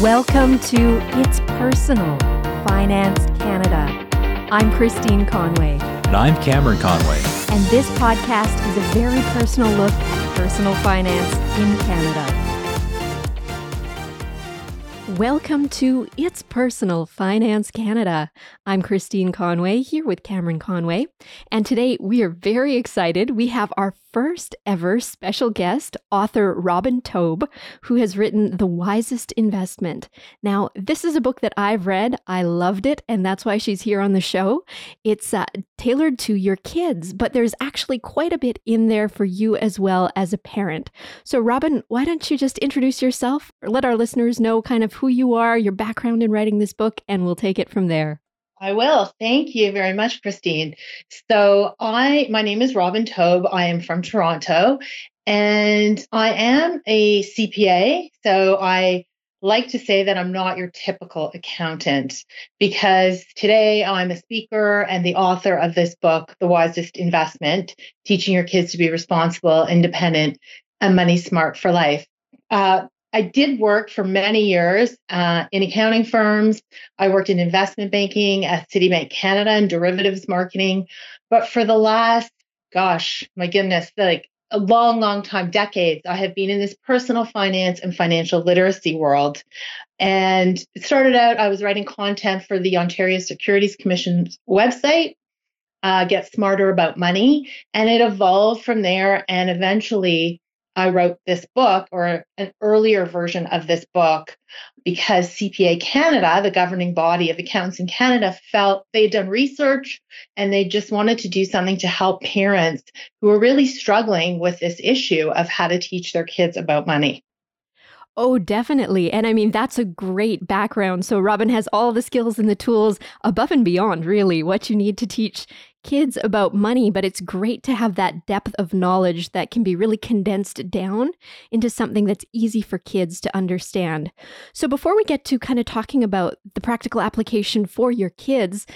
Welcome to It's Personal Finance Canada. I'm Christine Conway. And I'm Cameron Conway. And this podcast is a very personal look at personal finance in Canada. Welcome to It's Personal Finance Canada. I'm Christine Conway here with Cameron Conway. And today we are very excited. We have our first ever special guest, author Robin Taub, who has written The Wisest Investment. Now, this is a book that I've read. I loved it, and that's why she's here on the show. It's uh, tailored to your kids, but there's actually quite a bit in there for you as well as a parent. So, Robin, why don't you just introduce yourself, or let our listeners know kind of who you are, your background in writing this book, and we'll take it from there. I will. Thank you very much, Christine. So I my name is Robin Taub. I am from Toronto and I am a CPA. So I like to say that I'm not your typical accountant because today I'm a speaker and the author of this book, The Wisest Investment Teaching Your Kids to Be Responsible, Independent, and Money Smart for Life. Uh, I did work for many years uh, in accounting firms. I worked in investment banking at Citibank Canada and derivatives marketing. But for the last, gosh, my goodness, like a long, long time, decades, I have been in this personal finance and financial literacy world. And it started out, I was writing content for the Ontario Securities Commission's website. Uh, get smarter about money. And it evolved from there. And eventually, I wrote this book or an earlier version of this book because CPA Canada, the governing body of accountants in Canada, felt they had done research and they just wanted to do something to help parents who were really struggling with this issue of how to teach their kids about money. Oh, definitely. And I mean, that's a great background. So, Robin has all the skills and the tools above and beyond, really, what you need to teach kids about money, but it's great to have that depth of knowledge that can be really condensed down into something that's easy for kids to understand. So, before we get to kind of talking about the practical application for your kids,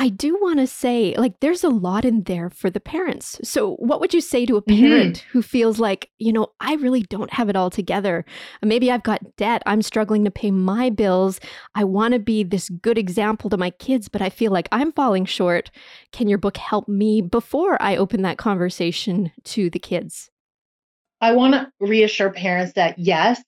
I do want to say, like, there's a lot in there for the parents. So, what would you say to a mm-hmm. parent mm-hmm. who feels like, you know, I really don't have it all together? Maybe I've got debt. I'm struggling to pay my bills. I want to be this good example to my kids, but I feel like I'm falling short. Can your book help me before I open that conversation to the kids? I want to reassure parents that yes,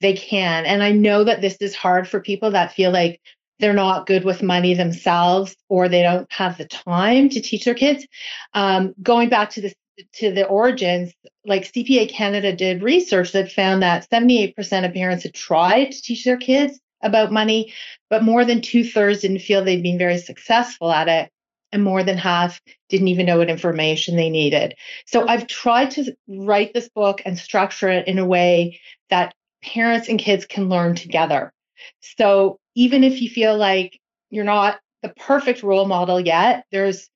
they can. And I know that this is hard for people that feel like they're not good with money themselves or they don't have the time to teach their kids. Um, going back to the to the origins, like CPA Canada did research that found that 78% of parents had tried to teach their kids about money, but more than two thirds didn't feel they'd been very successful at it. And more than half didn't even know what information they needed. So I've tried to write this book and structure it in a way that parents and kids can learn together. So even if you feel like you're not the perfect role model yet, there's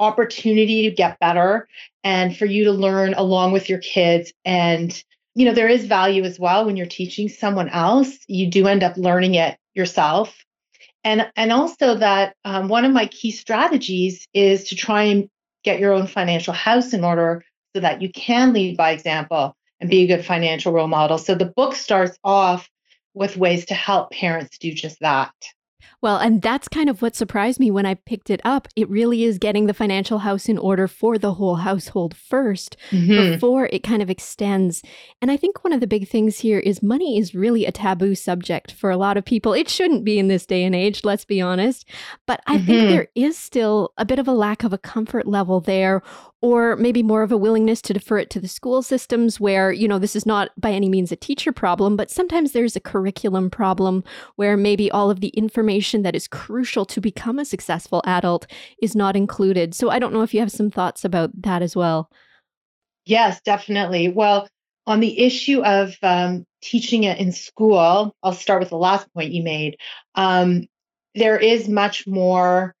opportunity to get better and for you to learn along with your kids. And you know there is value as well when you're teaching someone else you do end up learning it yourself. And and also that um, one of my key strategies is to try and get your own financial house in order so that you can lead by example and be a good financial role model. So the book starts off with ways to help parents do just that. Well, and that's kind of what surprised me when I picked it up. It really is getting the financial house in order for the whole household 1st mm-hmm. before it kind of extends. And I think one of the big things here is money is really a taboo subject for a lot of people. It shouldn't be in this day and age, let's be honest. But I mm-hmm. think there is still a bit of a lack of a comfort level there or maybe more of a willingness to defer it to the school systems where, you know, this is not by any means a teacher problem, but sometimes there's a curriculum problem where maybe all of the information that is crucial to become a successful adult is not included. So I don't know if you have some thoughts about that as well. Yes, definitely. Well, on the issue of um, teaching it in school, I'll start with the last point you made. Um, there is much more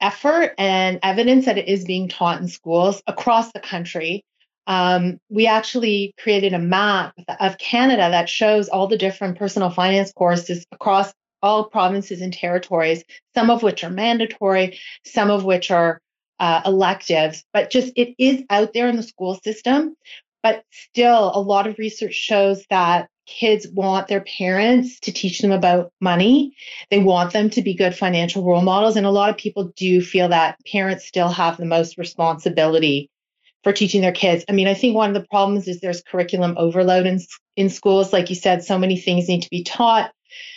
effort and evidence that it is being taught in schools across the country. Um, we actually created a map of Canada that shows all the different personal finance courses across all provinces and territories, some of which are mandatory, some of which are uh, electives, but just it is out there in the school system. But still, a lot of research shows that kids want their parents to teach them about money. They want them to be good financial role models. And a lot of people do feel that parents still have the most responsibility for teaching their kids. I mean, I think one of the problems is there's curriculum overload in, in schools. Like you said, so many things need to be taught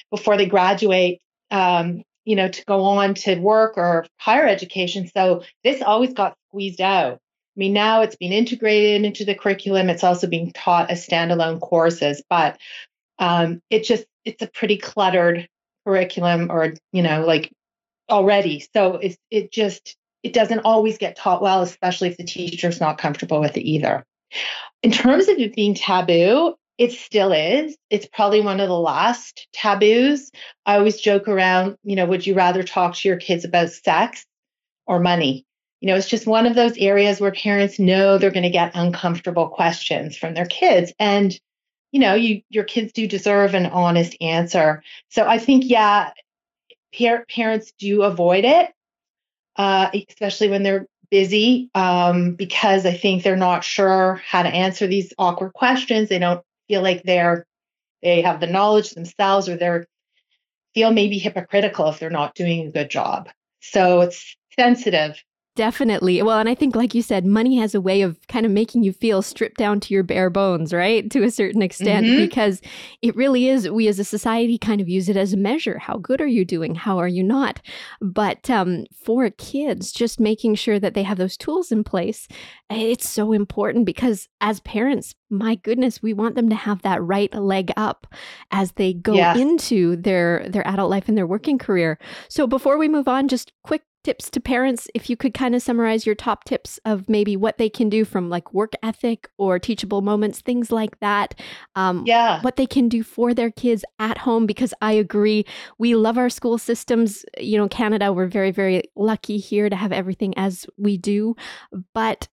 before they graduate. Um, you know, to go on to work or higher education. So this always got squeezed out. I mean, now it's being integrated into the curriculum. It's also being taught as standalone courses, but um, it just it's a pretty cluttered curriculum, or you know, like already. So it it just it doesn't always get taught well, especially if the teacher's not comfortable with it either. In terms of it being taboo, it still is. It's probably one of the last taboos. I always joke around, you know, would you rather talk to your kids about sex or money? You know, it's just one of those areas where parents know they're going to get uncomfortable questions from their kids. And, you know, you your kids do deserve an honest answer. So I think, yeah, par- parents do avoid it, uh, especially when they're busy, um, because I think they're not sure how to answer these awkward questions. They don't feel like they're they have the knowledge themselves, or they're feel maybe hypocritical if they're not doing a good job. So it's sensitive Definitely. Well, and I think, like you said, money has a way of kind of making you feel stripped down to your bare bones, right? To a certain extent, mm-hmm. because it really is, we as a society kind of use it as a measure. How good are you doing? How are you not? But um, for kids, just making sure that they have those tools in place, it's so important because as parents, my goodness, we want them to have that right leg up as they go yeah. into their their adult life and their working career. So before we move on, just quick tips to parents if you could kind of summarize your top tips of maybe what they can do from like work ethic or teachable moments things like that um, yeah. what they can do for their kids at home because i agree we love our school systems. You know canada we're very very lucky here to have everything as we do but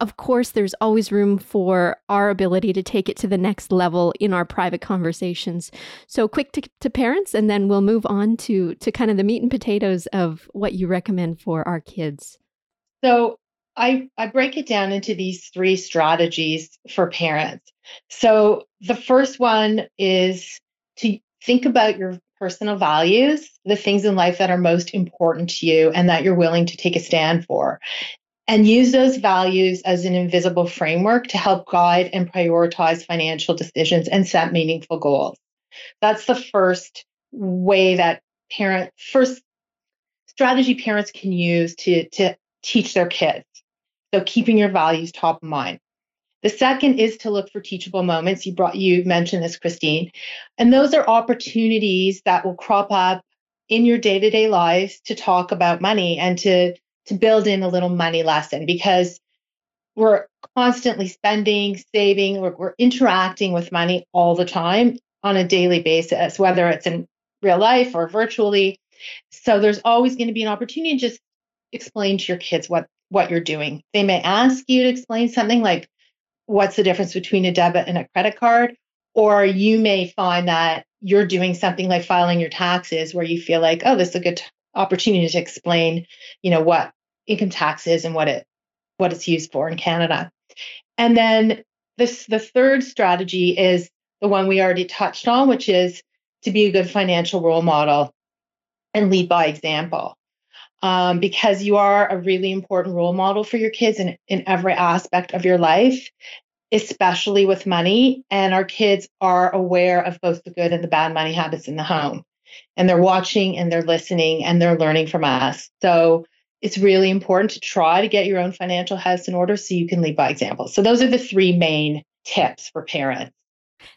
of course, there's always room for our ability to take it to the next level in our private conversations. So, quick to, to, parents, and then we'll move on to to kind of the meat and potatoes of what you recommend for our kids. So, I I break it down into these three strategies for parents. So, the first one is to think about your personal values, the things in life that are most important to you and that you're willing to take a stand for and use those values as an invisible framework to help guide and prioritize financial decisions and set meaningful goals. That's the first way that parent first strategy parents can use to, to teach their kids. So keeping your values top of mind. The second is to look for teachable moments. You brought you mentioned this, Christine. And those are opportunities that will crop up in your day-to-day lives to talk about money and to to build in a little money lesson because we're constantly spending, saving, we're, we're interacting with money all the time on a daily basis, whether it's in real life or virtually. So there's always going to be an opportunity to just explain to your kids what what you're doing. They may ask you to explain something like what's the difference between a debit and a credit card or you may find that you're doing something like filing your taxes where you feel like oh this is a good opportunity to explain, you know, what income tax is and what it what it's used for in Canada. And then this the third strategy is the one we already touched on, which is to be a good financial role model and lead by example. Um, because you are a really important role model for your kids in, in every aspect of your life, especially with money. And our kids are aware of both the good and the bad money habits in the home and they're watching and they're listening and they're learning from us. So it's really important to try to get your own financial house in order so you can lead by example. So those are the three main tips for parents.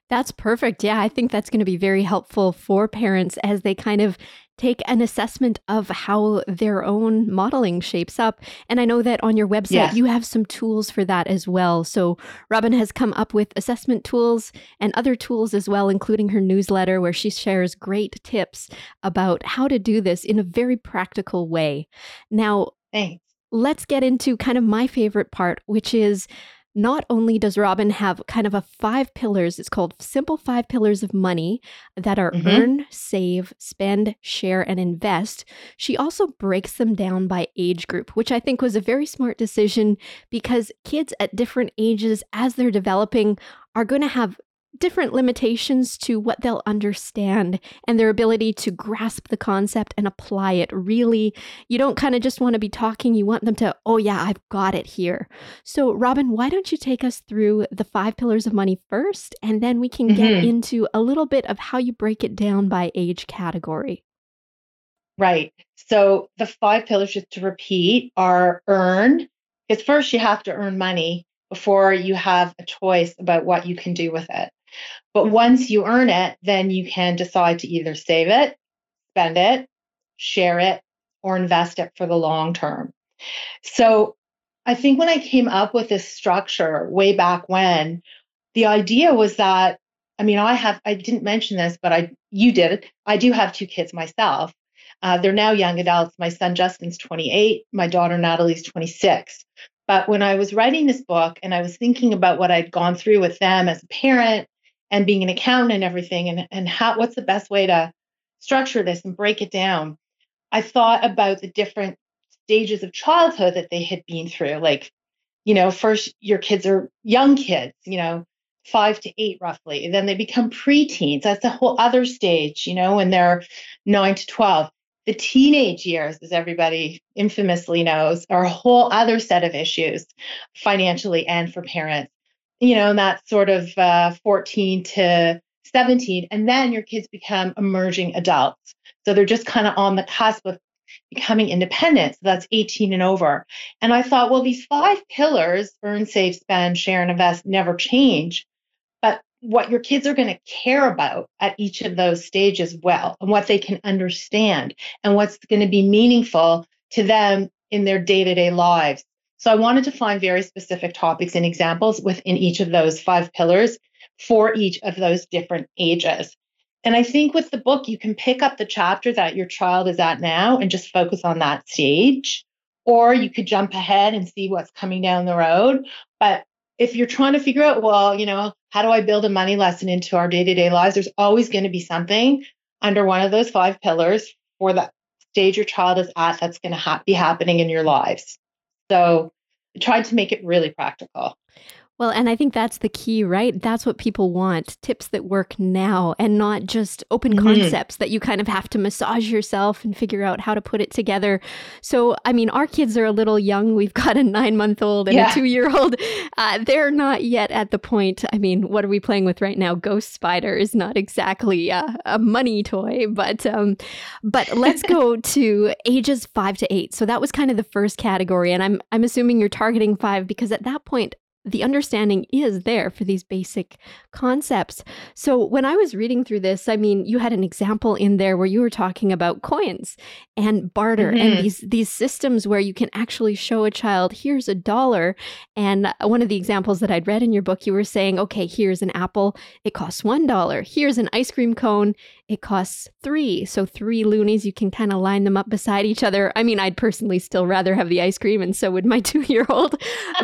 That's perfect. Yeah, I think that's going to be very helpful for parents as they kind of take an assessment of how their own modeling shapes up. And I know that on your website, yes. you have some tools for that as well. So, Robin has come up with assessment tools and other tools as well, including her newsletter, where she shares great tips about how to do this in a very practical way. Now, Thanks. let's get into kind of my favorite part, which is not only does Robin have kind of a five pillars, it's called simple five pillars of money that are mm-hmm. earn, save, spend, share, and invest, she also breaks them down by age group, which I think was a very smart decision because kids at different ages, as they're developing, are going to have different limitations to what they'll understand and their ability to grasp the concept and apply it. Really, you don't kind of just want to be talking, you want them to, oh, yeah, I've got it here. So, Robin, why don't you take us through the five pillars of money first, and then we can mm-hmm. get into a little bit of how you break it down by age category. Right. So, the five pillars, just to repeat, are earn, because first you have to earn money before you have a choice about what you can do with it. But once you earn it, then you can decide to either save it, spend it, share it, or invest it for the long term. So I think when I came up with this structure way back when, the idea was that I mean, I have I didn't mention this, but I you did. I do have two kids myself. Uh, they're now young adults. My son Justin's 28, my daughter Natalie's 26. But when I was writing this book and I was thinking about what I'd gone through with them as a parent and being an accountant and everything and, and how what's the best way to structure this and break it down? I thought about the different stages of childhood that they had been through like you know first your kids are young kids you know five to eight roughly and then they become preteens. That's a whole other stage you know when they're nine to 12 the teenage years as everybody infamously knows are a whole other set of issues financially and for parents you know, and that's sort of uh, 14 to 17. And then your kids become emerging adults. So they're just kind of on the cusp of becoming independent. So that's 18 and over. And I thought, well, these five pillars earn, save, spend, share, and invest never change. But what your kids are going to care about at each of those stages well, and what they can understand, and what's going to be meaningful to them in their day to day lives. So I wanted to find very specific topics and examples within each of those five pillars for each of those different ages. And I think with the book, you can pick up the chapter that your child is at now and just focus on that stage. Or you could jump ahead and see what's coming down the road. But if you're trying to figure out, well, you know, how do I build a money lesson into our day to day lives? There's always going to be something under one of those five pillars for the stage your child is at that's going to ha- be happening in your lives. So I tried to make it really practical. Well, and I think that's the key, right? That's what people want tips that work now and not just open mm-hmm. concepts that you kind of have to massage yourself and figure out how to put it together. So, I mean, our kids are a little young. We've got a nine month old and yeah. a two year old. Uh, they're not yet at the point. I mean, what are we playing with right now? Ghost Spider is not exactly a, a money toy, but um, but let's go to ages five to eight. So that was kind of the first category, and I'm I'm assuming you're targeting five because at that point the understanding is there for these basic concepts. So when I was reading through this, I mean, you had an example in there where you were talking about coins and barter mm-hmm. and these these systems where you can actually show a child here's a dollar and one of the examples that I'd read in your book you were saying, okay, here's an apple, it costs $1. Here's an ice cream cone, it costs 3. So 3 loonies, you can kind of line them up beside each other. I mean, I'd personally still rather have the ice cream and so would my 2-year-old,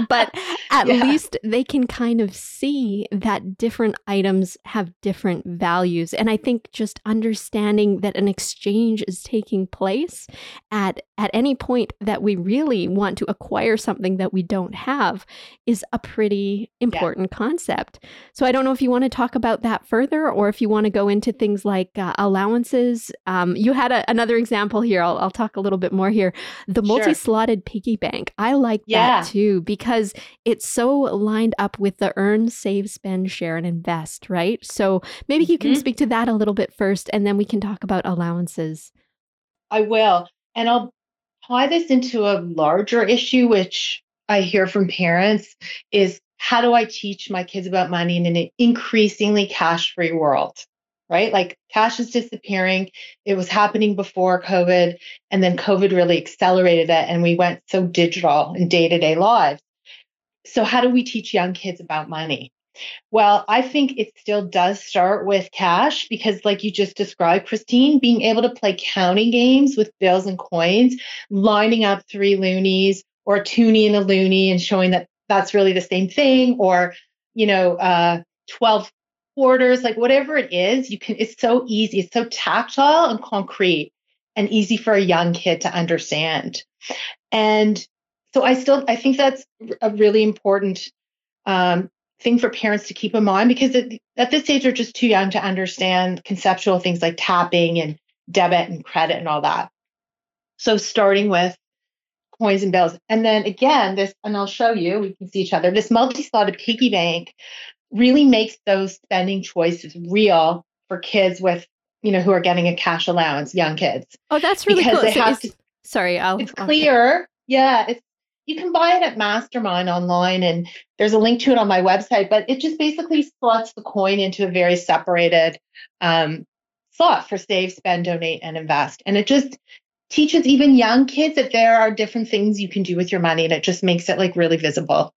but at yeah. least least they can kind of see that different items have different values. And I think just understanding that an exchange is taking place at at any point that we really want to acquire something that we don't have is a pretty important yeah. concept. So I don't know if you want to talk about that further or if you want to go into things like uh, allowances. Um, you had a, another example here. I'll, I'll, talk a little bit more here. The multi slotted piggy bank. I like yeah. that too because it's so lined up with the earn, save, spend, share, and invest, right? So maybe you can mm-hmm. speak to that a little bit first and then we can talk about allowances. I will. And I'll tie this into a larger issue, which I hear from parents is how do I teach my kids about money in an increasingly cash free world? Right? Like cash is disappearing. It was happening before COVID, and then COVID really accelerated it, and we went so digital in day to day lives. So, how do we teach young kids about money? Well, I think it still does start with cash because, like you just described, Christine, being able to play counting games with bills and coins, lining up three loonies or a toonie and a loonie and showing that that's really the same thing, or, you know, uh, 12 quarters, like whatever it is, you can, it's so easy. It's so tactile and concrete and easy for a young kid to understand. And so I still, I think that's a really important um, thing for parents to keep in mind because at, at this age, they're just too young to understand conceptual things like tapping and debit and credit and all that. So starting with coins and bills. And then again, this, and I'll show you, we can see each other, this multi-slotted piggy bank really makes those spending choices real for kids with, you know, who are getting a cash allowance, young kids. Oh, that's really because cool. They So have to, sorry, I'll. it's I'll- clear. Yeah, it's you can buy it at Mastermind online, and there's a link to it on my website. But it just basically slots the coin into a very separated um, slot for save, spend, donate, and invest. And it just teaches even young kids that there are different things you can do with your money, and it just makes it like really visible.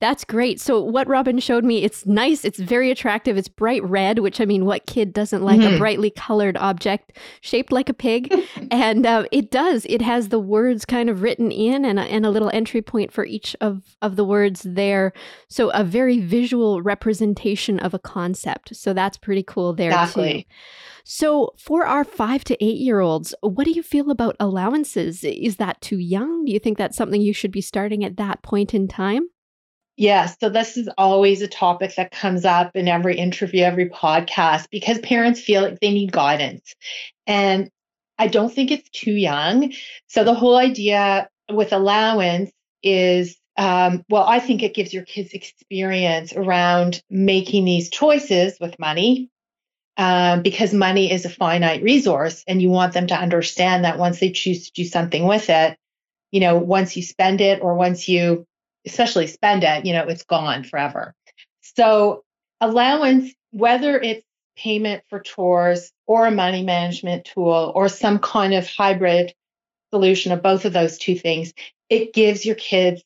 That's great. So what Robin showed me, it's nice, it's very attractive. It's bright red, which I mean, what kid doesn't like a Mhm. brightly colored object shaped like a pig? and uh, it does. It has the words kind of written in and a, and a little entry point for each of, of the words there. So a very visual representation of a concept. So that's pretty cool there too. Exactly. So, for our five to eight year olds, what do you feel about allowances? Is that too young? Do you think that's something you should be starting at that point in time? Yes. So this is always a topic that comes up in every interview, every podcast, because parents feel like they need guidance. And I don't think it's too young. So the whole idea with allowance is, um, well, I think it gives your kids experience around making these choices with money. Um, because money is a finite resource, and you want them to understand that once they choose to do something with it, you know, once you spend it or once you especially spend it, you know, it's gone forever. So allowance, whether it's payment for chores or a money management tool or some kind of hybrid solution of both of those two things, it gives your kids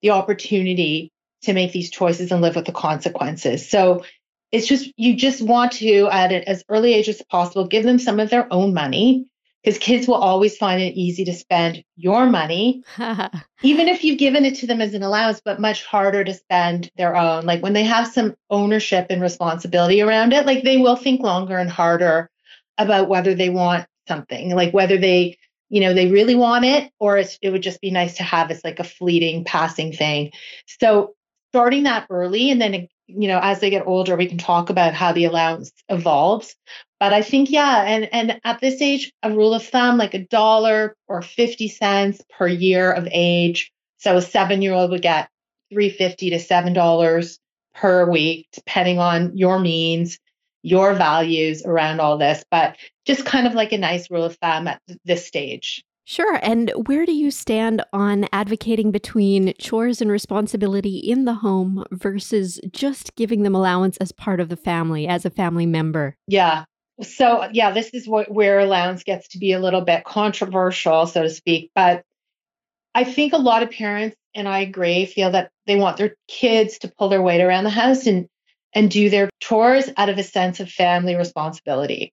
the opportunity to make these choices and live with the consequences. So it's just, you just want to, at an as early age as possible, give them some of their own money because kids will always find it easy to spend your money even if you've given it to them as an allowance, but much harder to spend their own. Like when they have some ownership and responsibility around it, like they will think longer and harder about whether they want something, like whether they, you know, they really want it or it's, it would just be nice to have as like a fleeting passing thing. So starting that early and then, you know, as they get older, we can talk about how the allowance evolves. But I think, yeah, and and at this age, a rule of thumb, like a dollar or 50 cents per year of age. So a seven-year-old would get 350 to seven dollars per week, depending on your means, your values around all this. But just kind of like a nice rule of thumb at this stage. Sure. And where do you stand on advocating between chores and responsibility in the home versus just giving them allowance as part of the family, as a family member? Yeah. So yeah, this is what where allowance gets to be a little bit controversial, so to speak. But I think a lot of parents, and I agree, feel that they want their kids to pull their weight around the house and and do their chores out of a sense of family responsibility.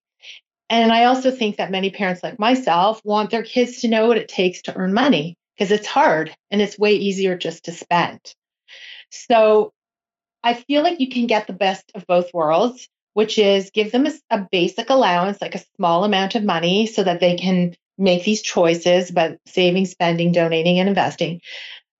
And I also think that many parents like myself want their kids to know what it takes to earn money because it's hard and it's way easier just to spend. So I feel like you can get the best of both worlds which is give them a, a, basic allowance, like a small amount of money, so that they can make these choices about saving, spending, donating, and investing.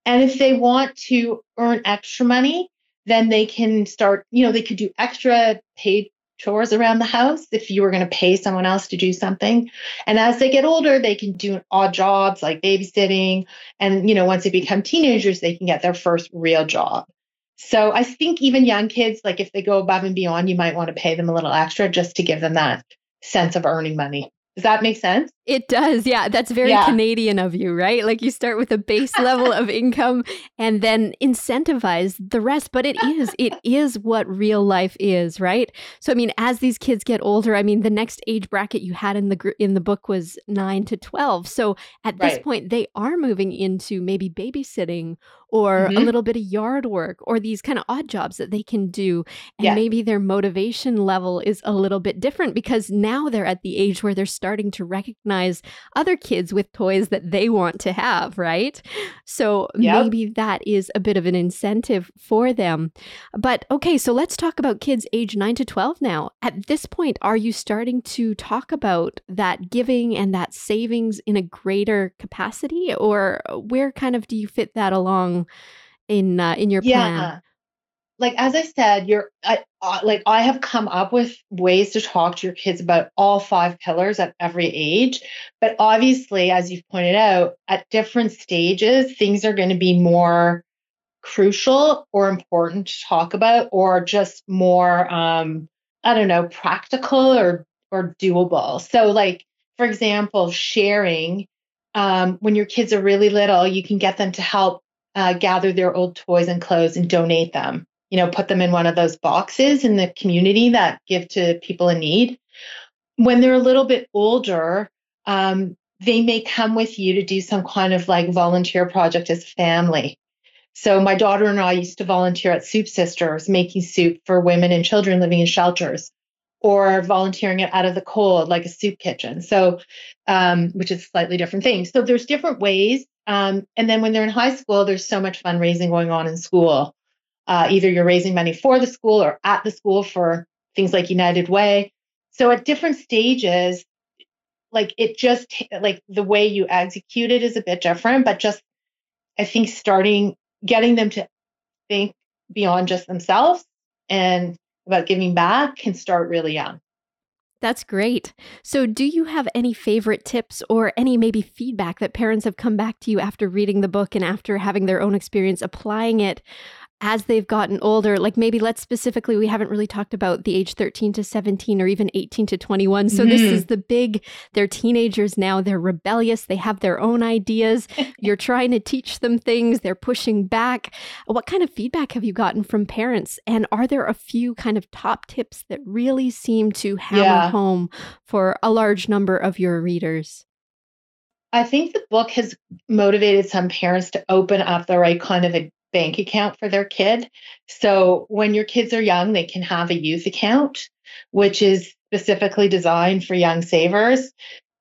And if they want to earn extra money, then they can start, you know, they could do extra paid chores around the house if you were going to pay someone else to do something. And as they get older, they can do odd jobs like babysitting. And, you know, once they become teenagers, they can get their first real job. So I think even young kids, like if they go above and beyond, you might want to pay them a little extra just to give them that sense of earning money. Does that make sense? It does. Yeah. That's very Yeah. Canadian of you, right? Like you start with a base level of income and then incentivize the rest. But it is, it is what real life is, right? So, I mean, as these kids get older, I mean, the next age bracket you had in the, gr- in the book was nine to 12. So at this point, they are moving into maybe babysitting or Mhm. a little bit of yard work or these kind of odd jobs that they can do. And Yeah. maybe their motivation level is a little bit different because now they're at the age where they're starting to recognize other kids with toys that they want to have, right? So Yep. maybe that is a bit of an incentive for them. But okay, so let's talk about kids age 9 to 12 now. At this point, are you starting to talk about that giving and that savings in a greater capacity or where kind of do you fit that along in uh, in your plan? Yeah. Like as I said, you're I, uh, like I have come up with ways to talk to your kids about all five pillars at every age. But obviously, as you've pointed out, at different stages, things are going to be more crucial or important to talk about, or just more um, I don't know, practical or or doable. So, like for example, sharing. Um, when your kids are really little, you can get them to help uh, gather their old toys and clothes and donate them. You know, put them in one of those boxes in the community that give to people in need. When they're a little bit older, um, they may come with you to do some kind of like volunteer project as a family. So my daughter and I used to volunteer at Soup Sisters, making soup for women and children living in shelters, or volunteering it out of the cold, like a soup kitchen. So, um, which is slightly different thing. So there's different ways. Um, and then when they're in high school, there's so much fundraising going on in school. Uh, either you're raising money for the school or at the school for things like United Way. So at different stages, like it just like the way you execute it is a bit different, but just I think starting getting them to think beyond just themselves and about giving back can start really young. That's great. So, do you have any favorite tips or any maybe feedback that parents have come back to you after reading the book and after having their own experience applying it as they've gotten older? Like maybe let's specifically, we haven't really talked about the age 13 to 17 or even 18 to 21. So, this Mhm. is the big, they're teenagers now, they're rebellious, they have their own ideas. You're trying to teach them things, they're pushing back. What kind of feedback have you gotten from parents? And are there a few kind of top tips that really seem to hammer Yeah. home for a large number of your readers? I think the book has motivated some parents to open up the right kind of a bank account for their kid. So when your kids are young, they can have a youth account, which is specifically designed for young savers,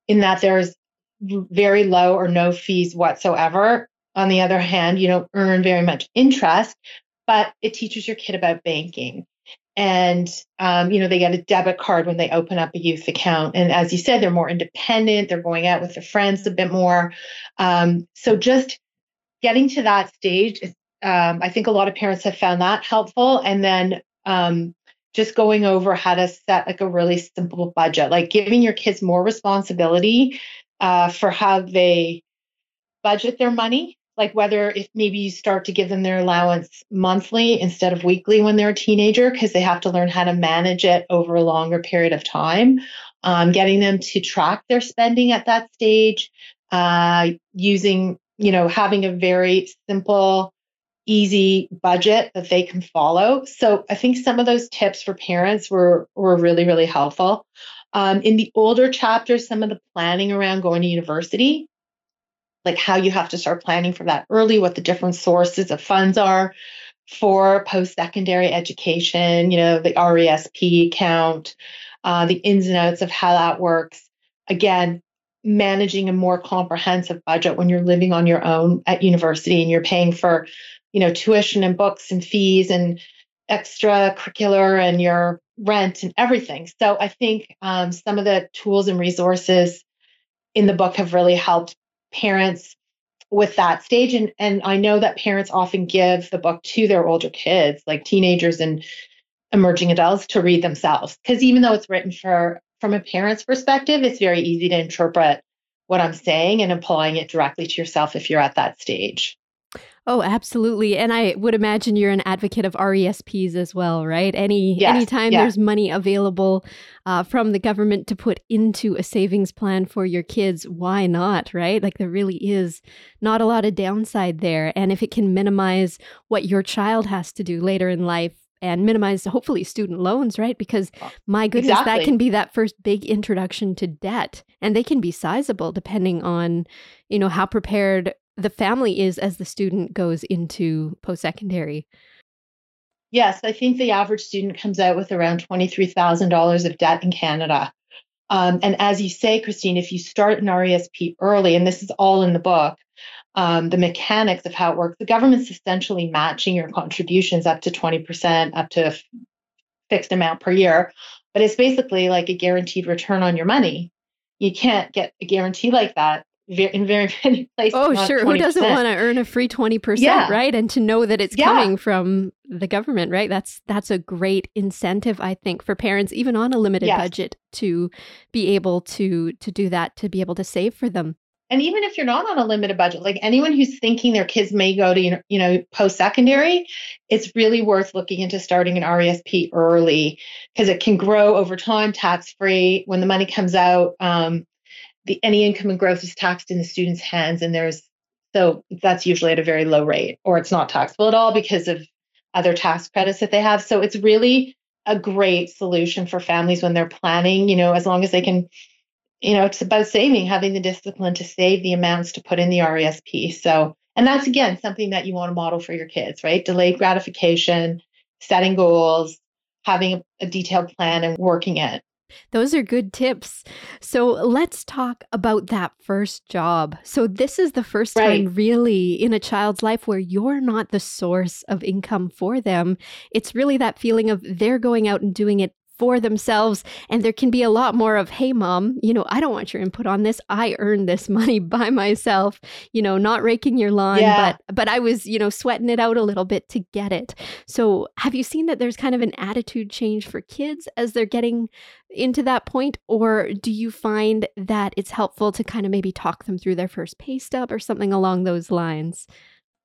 in that there's very low or no fees whatsoever. On the other hand, you don't earn very much interest, but it teaches your kid about banking. And um, you know they get a debit card when they open up a youth account, and as you said, they're more independent. They're going out with their friends a bit more. Um, so just getting to that stage, is, um, I think a lot of parents have found that helpful. And then um, just going over how to set like a really simple budget, like giving your kids more responsibility uh, for how they budget their money like whether if maybe you start to give them their allowance monthly instead of weekly when they're a teenager because they have to learn how to manage it over a longer period of time um, getting them to track their spending at that stage uh, using you know having a very simple easy budget that they can follow so i think some of those tips for parents were were really really helpful um, in the older chapters some of the planning around going to university like how you have to start planning for that early, what the different sources of funds are for post secondary education, you know, the RESP account, uh, the ins and outs of how that works. Again, managing a more comprehensive budget when you're living on your own at university and you're paying for, you know, tuition and books and fees and extracurricular and your rent and everything. So I think um, some of the tools and resources in the book have really helped parents with that stage and and I know that parents often give the book to their older kids like teenagers and emerging adults to read themselves because even though it's written for from a parent's perspective it's very easy to interpret what I'm saying and applying it directly to yourself if you're at that stage. Oh, absolutely. And I would imagine you're an advocate of RESPs as well, right? Any Yes, anytime yeah. there's money available uh, from the government to put into a savings plan for your kids, why not, right? Like there really is not a lot of downside there. And if it can minimize what your child has to do later in life and minimize hopefully student loans, right? Because my goodness, that can be that first big introduction to debt. And they can be sizable depending on, you know, how prepared the family is as the student goes into post secondary. Yes, I think the average student comes out with around $23,000 of debt in Canada. Um, and as you say, Christine, if you start an RESP early, and this is all in the book, um, the mechanics of how it works, the government's essentially matching your contributions up to 20%, up to a fixed amount per year. But it's basically like a guaranteed return on your money. You can't get a guarantee like that in very many places. Oh, sure. 20%. Who doesn't want to earn a free 20%, yeah. right? And to know that it's yeah. coming from the government, right? That's that's a great incentive I think for parents even on a limited yes. budget to be able to to do that to be able to save for them. And even if you're not on a limited budget, like anyone who's thinking their kids may go to you know post secondary, it's really worth looking into starting an RESP early because it can grow over time, tax free. When the money comes out, um, the any income and growth is taxed in the student's hands, and there's so that's usually at a very low rate, or it's not taxable at all because of other tax credits that they have. So it's really a great solution for families when they're planning. You know, as long as they can, you know, it's about saving, having the discipline to save the amounts to put in the RESP. So, and that's again something that you want to model for your kids, right? Delayed gratification, setting goals, having a, detailed plan, and working it. Those are good tips. So let's talk about that first job. So, this is the first right. time really in a child's life where you're not the source of income for them. It's really that feeling of they're going out and doing it for themselves. And there can be a lot more of, hey, mom, you know, I don't want your input on this. I earned this money by myself, you know, not raking your lawn, yeah. but but I was, you know, sweating it out a little bit to get it. So have you seen that there's kind of an attitude change for kids as they're getting into that point? Or do you find that it's helpful to kind of maybe talk them through their first pay stub or something along those lines?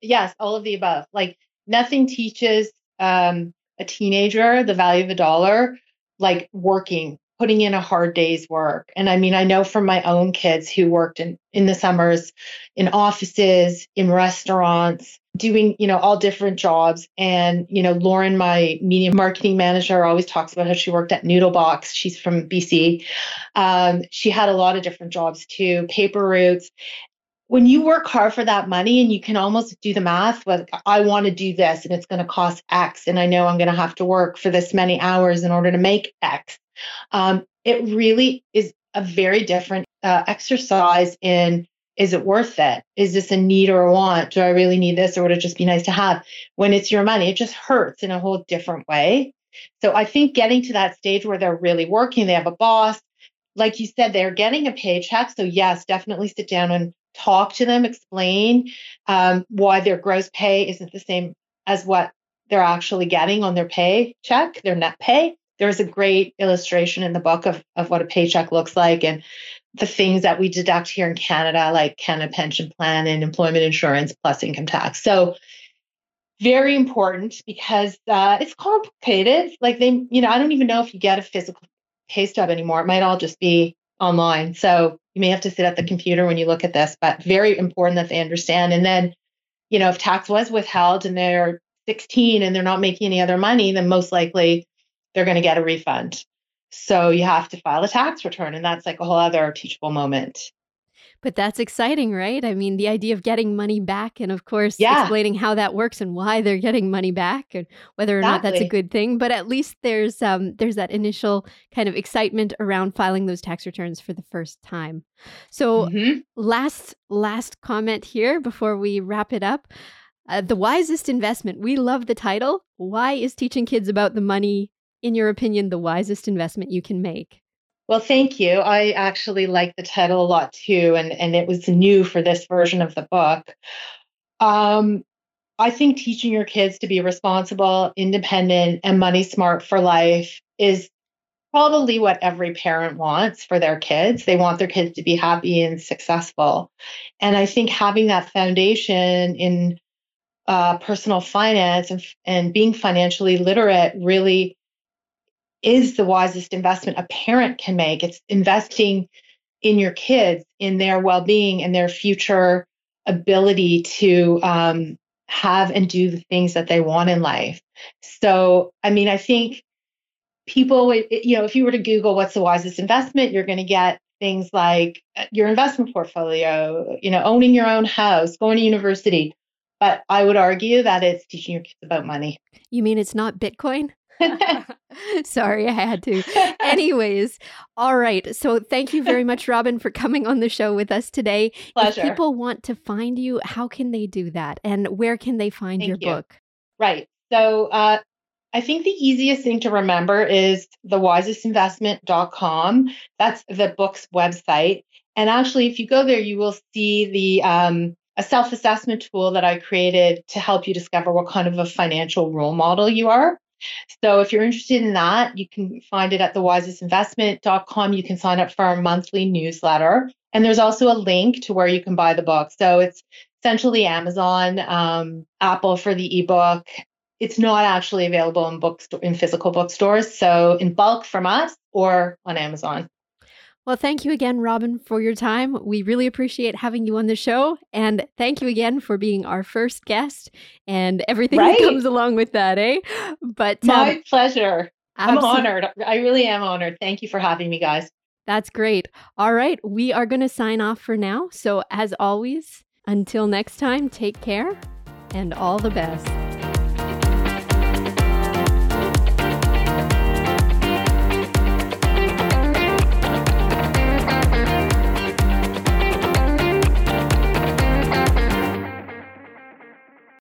Yes, all of the above. Like nothing teaches um, a teenager the value of a dollar like working putting in a hard day's work. And i mean i know from my own kids who worked in in the summers in offices in restaurants doing you know all different jobs. And you know lauren my media marketing manager always talks about how she worked at noodlebox. She's from bc um, she had a lot of different jobs too paper routes when you work hard for that money and you can almost do the math like i want to do this and it's going to cost x and i know i'm going to have to work for this many hours in order to make x. Um, it really is a very different uh, exercise in is it worth it? Is this a need or a want? Do i really need this or would it just be nice to have? When it's your money it just hurts in a whole different way. So i think getting to that stage where they're really working they have a boss like you said they're getting a paycheck. So yes definitely sit down and talk to them, explain um, why their gross pay isn't the same as what they're actually getting on their pay check, their net pay. There's a great illustration in the book of, of what a paycheck looks like and the things that we deduct here in Canada, like Canada Pension Plan and employment insurance plus income tax. So, very important because uh, it's complicated. Like they, you know, I don't even know if you get a physical pay stub anymore. It might all just be online. So you may have to sit at the computer when you look at this, but very important that they understand. And then, you know, if tax was withheld and they're 16 and they're not making any other money, then most likely they're going to get a refund. So you have to file a tax return. And that's like a whole other teachable moment. But that's exciting, right? I mean, the idea of getting money back and, of course, yeah. explaining how that works and why they're getting money back and whether or exactly. not that's a good thing. But at least there's um, there's that initial kind of excitement around filing those tax returns for the first time. So, mm-hmm. last last comment here before we wrap it up. Uh, the wisest investment. We love the title. Why is teaching kids about the money, in your opinion, the wisest investment you can make? Well, thank you. I actually like the title a lot too, and, and it was new for this version of the book. Um, I think teaching your kids to be responsible, independent, and money smart for life is probably what every parent wants for their kids. They want their kids to be happy and successful. And I think having that foundation in uh, personal finance and, and being financially literate really is the wisest investment a parent can make. It's investing in your kids, in their well being, and their future ability to um, have and do the things that they want in life. So, I mean, I think people, you know, if you were to Google what's the wisest investment, you're going to get things like uh, your investment portfolio, you know, owning your own house, going to university. But I would argue that it's teaching your kids about money. You mean it's not Bitcoin? Sorry, I had to. Anyways, all right. So thank you very much, Robin, for coming on the show with us today. Pleasure. If people want to find you, how can they do that? And where can they find Thank your you. book? Right. So uh, I think the easiest thing to remember is thewisestinvestment.com. That's the book's website. And actually, if you go there, you will see the um, a self-assessment tool that I created to help you discover what kind of a financial role model you are. So if you're interested in that, you can find it at thewisestinvestment.com. You can sign up for our monthly newsletter. And there's also a link to where you can buy the book. So it's essentially Amazon, um, Apple for the ebook. It's not actually available in bookstore in physical bookstores. So in bulk from us or on Amazon. Well, thank you again, Robin, for your time. We really appreciate having you on the show. And thank you again for being our first guest and everything Right. that comes along with that, eh? But um, My pleasure. I'm honored. I really am honored. Thank you for having me, guys. That's great. All right. We are going to sign off for now. So, as always, until next time, take care and all the best.